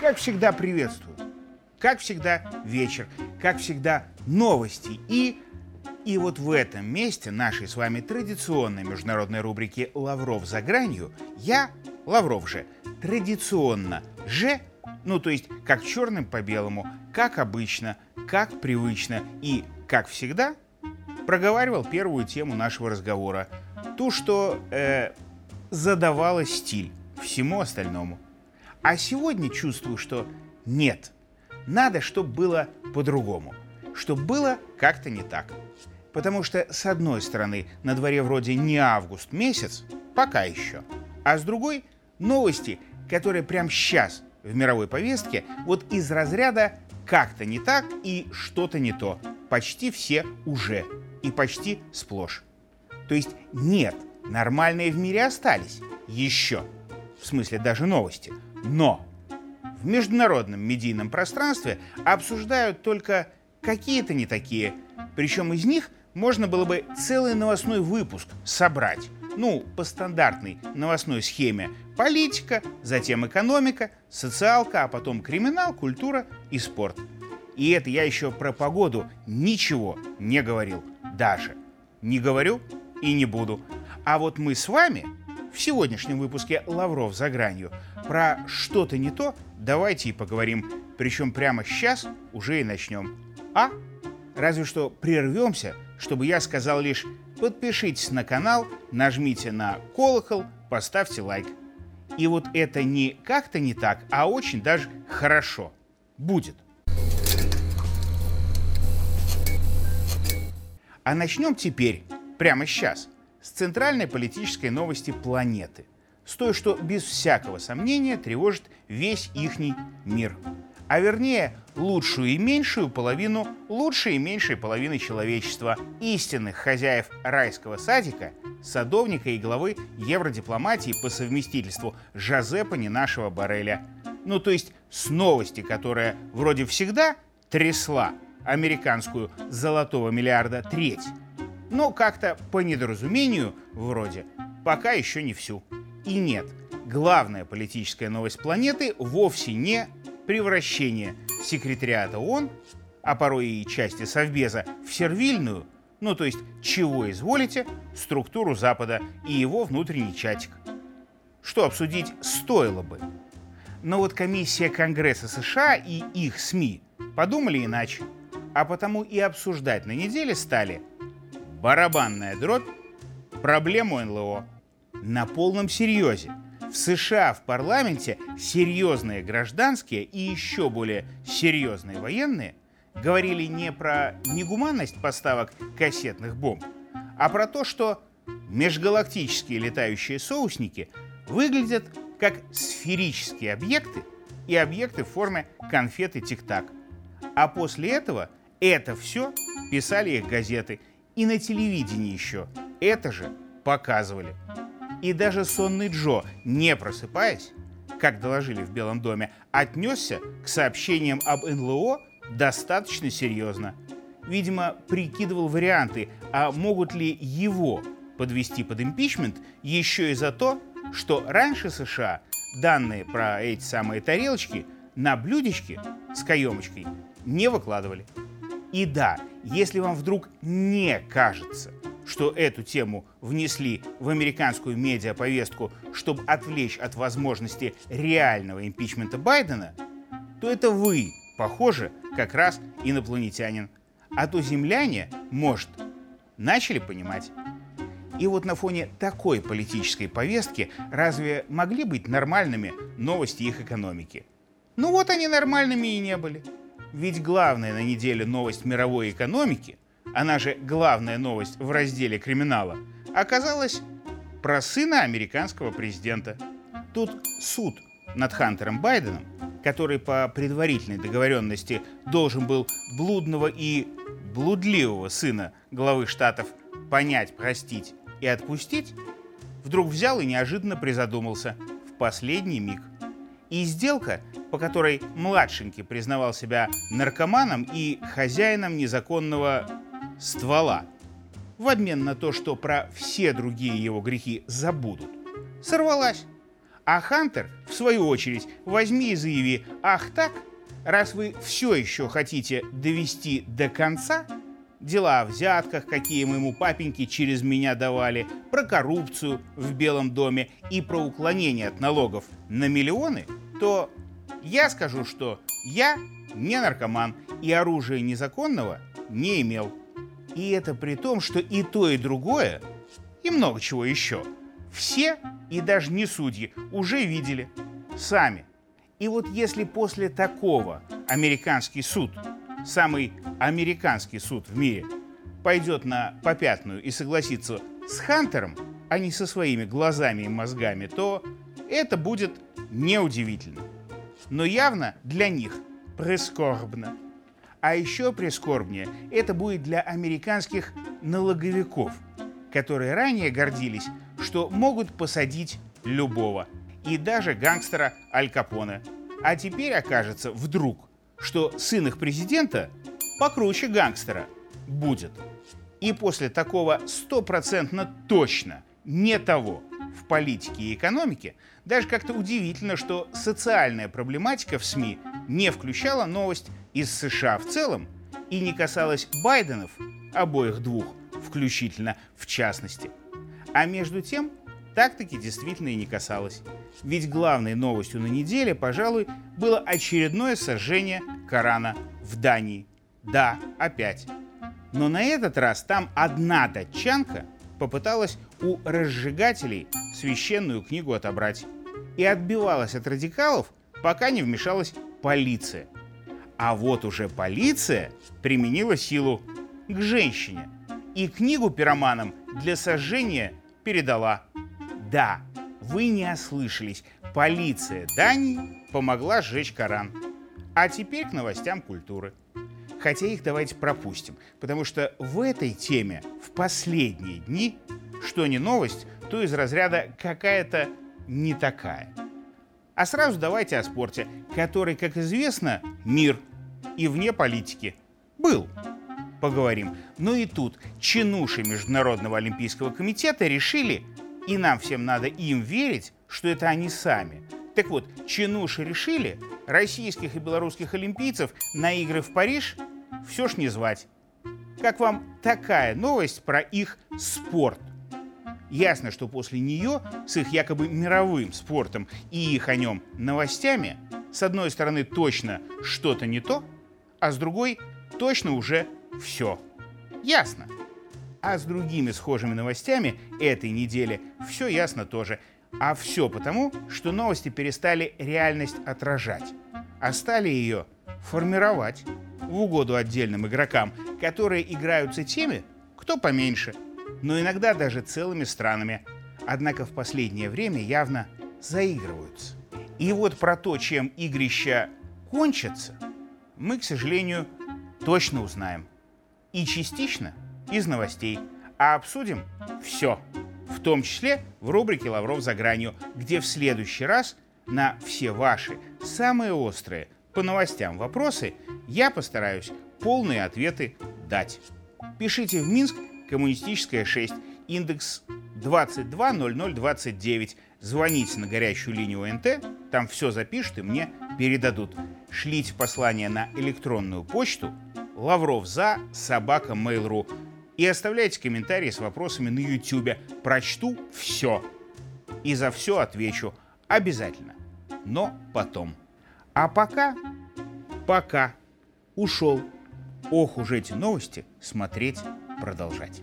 Как всегда, приветствую. Как всегда, вечер. Как всегда, новости. И, и вот в этом месте нашей с вами традиционной международной рубрики «Лавров за гранью» я, Лавров же, традиционно же, ну то есть как черным по белому, как обычно, как привычно и, как всегда, проговаривал первую тему нашего разговора. Ту, что э, задавала стиль всему остальному. А сегодня чувствую, что нет. Надо, чтобы было по-другому. Чтобы было как-то не так. Потому что, с одной стороны, на дворе вроде не август месяц, пока еще, а с другой – новости, которые прямо сейчас в мировой повестке вот из разряда «как-то не так» и «что-то не то». Почти все уже и почти сплошь. То есть нет, нормальные в мире остались. Еще. В смысле даже новости – но в международном медийном пространстве обсуждают только какие-то не такие, причем из них можно было бы целый новостной выпуск собрать. Ну, по стандартной новостной схеме. Политика, затем экономика, социалка, а потом криминал, культура и спорт. И это я еще про погоду ничего не говорил. Даже. Не говорю и не буду. А вот мы с вами в сегодняшнем выпуске «Лавров за гранью» про что-то не то давайте и поговорим. Причем прямо сейчас уже и начнем. А? Разве что прервемся, чтобы я сказал лишь подпишитесь на канал, нажмите на колокол, поставьте лайк. И вот это не как-то не так, а очень даже хорошо. Будет. А начнем теперь, прямо сейчас – с центральной политической новости планеты, с той, что без всякого сомнения тревожит весь ихний мир. А вернее, лучшую и меньшую половину лучшей и меньшей половины человечества, истинных хозяев райского садика, садовника и главы евродипломатии по совместительству Жозепа не нашего Барреля. Ну, то есть с новости, которая вроде всегда трясла американскую золотого миллиарда треть, но как-то по недоразумению, вроде, пока еще не всю. И нет, главная политическая новость планеты вовсе не превращение секретариата ООН, а порой и части Совбеза, в сервильную, ну то есть чего изволите, структуру Запада и его внутренний чатик. Что обсудить стоило бы. Но вот комиссия Конгресса США и их СМИ подумали иначе, а потому и обсуждать на неделе стали – барабанная дробь, проблему НЛО. На полном серьезе. В США в парламенте серьезные гражданские и еще более серьезные военные говорили не про негуманность поставок кассетных бомб, а про то, что межгалактические летающие соусники выглядят как сферические объекты и объекты в форме конфеты тик-так. А после этого это все писали их газеты и на телевидении еще это же показывали. И даже сонный Джо, не просыпаясь, как доложили в Белом доме, отнесся к сообщениям об НЛО достаточно серьезно. Видимо, прикидывал варианты, а могут ли его подвести под импичмент еще и за то, что раньше США данные про эти самые тарелочки на блюдечке с каемочкой не выкладывали. И да, если вам вдруг не кажется, что эту тему внесли в американскую медиаповестку, чтобы отвлечь от возможности реального импичмента Байдена, то это вы, похоже, как раз инопланетянин. А то земляне, может, начали понимать. И вот на фоне такой политической повестки разве могли быть нормальными новости их экономики? Ну вот они нормальными и не были. Ведь главная на неделе новость мировой экономики, она же главная новость в разделе криминала, оказалась про сына американского президента. Тут суд над Хантером Байденом, который по предварительной договоренности должен был блудного и блудливого сына главы штатов понять, простить и отпустить, вдруг взял и неожиданно призадумался в последний миг. И сделка по которой младшенький признавал себя наркоманом и хозяином незаконного ствола. в обмен на то, что про все другие его грехи забудут, сорвалась. А Хантер, в свою очередь, возьми и заяви, ах так, раз вы все еще хотите довести до конца, дела о взятках, какие моему папеньке через меня давали, про коррупцию в Белом доме и про уклонение от налогов на миллионы, то я скажу, что я не наркоман и оружия незаконного не имел. И это при том, что и то, и другое, и много чего еще, все, и даже не судьи, уже видели сами. И вот если после такого американский суд, самый американский суд в мире, пойдет на попятную и согласится с Хантером, а не со своими глазами и мозгами, то это будет неудивительно. Но явно для них прискорбно. А еще прискорбнее это будет для американских налоговиков, которые ранее гордились, что могут посадить любого, и даже гангстера Аль Капоне. А теперь окажется вдруг, что сын их президента покруче гангстера будет. И после такого стопроцентно точно не того в политике и экономике, даже как-то удивительно, что социальная проблематика в СМИ не включала новость из США в целом и не касалась Байденов, обоих двух, включительно в частности. А между тем, так-таки действительно и не касалась. Ведь главной новостью на неделе, пожалуй, было очередное сожжение Корана в Дании. Да, опять. Но на этот раз там одна датчанка попыталась у разжигателей священную книгу отобрать и отбивалась от радикалов, пока не вмешалась полиция. А вот уже полиция применила силу к женщине и книгу пироманам для сожжения передала. Да, вы не ослышались, полиция Дании помогла сжечь Коран. А теперь к новостям культуры. Хотя их давайте пропустим, потому что в этой теме в последние дни, что не новость, то из разряда какая-то не такая. А сразу давайте о спорте, который, как известно, мир и вне политики. Был. Поговорим. Но и тут чинуши Международного Олимпийского комитета решили, и нам всем надо им верить, что это они сами. Так вот, чинуши решили российских и белорусских олимпийцев на игры в Париж все ж не звать. Как вам такая новость про их спорт? Ясно, что после нее с их якобы мировым спортом и их о нем новостями, с одной стороны точно что-то не то, а с другой точно уже все. Ясно. А с другими схожими новостями этой недели все ясно тоже. А все потому, что новости перестали реальность отражать, а стали ее формировать в угоду отдельным игрокам, которые играются теми, кто поменьше – но иногда даже целыми странами. Однако в последнее время явно заигрываются. И вот про то, чем игрища кончатся, мы, к сожалению, точно узнаем. И частично из новостей. А обсудим все. В том числе в рубрике «Лавров за гранью», где в следующий раз на все ваши самые острые по новостям вопросы я постараюсь полные ответы дать. Пишите в Минск коммунистическая 6, индекс 220029. Звоните на горячую линию ОНТ, там все запишут и мне передадут. Шлите послание на электронную почту лавров за собака mail.ru и оставляйте комментарии с вопросами на YouTube. Прочту все. И за все отвечу обязательно. Но потом. А пока, пока ушел. Ох уж эти новости смотреть продолжать.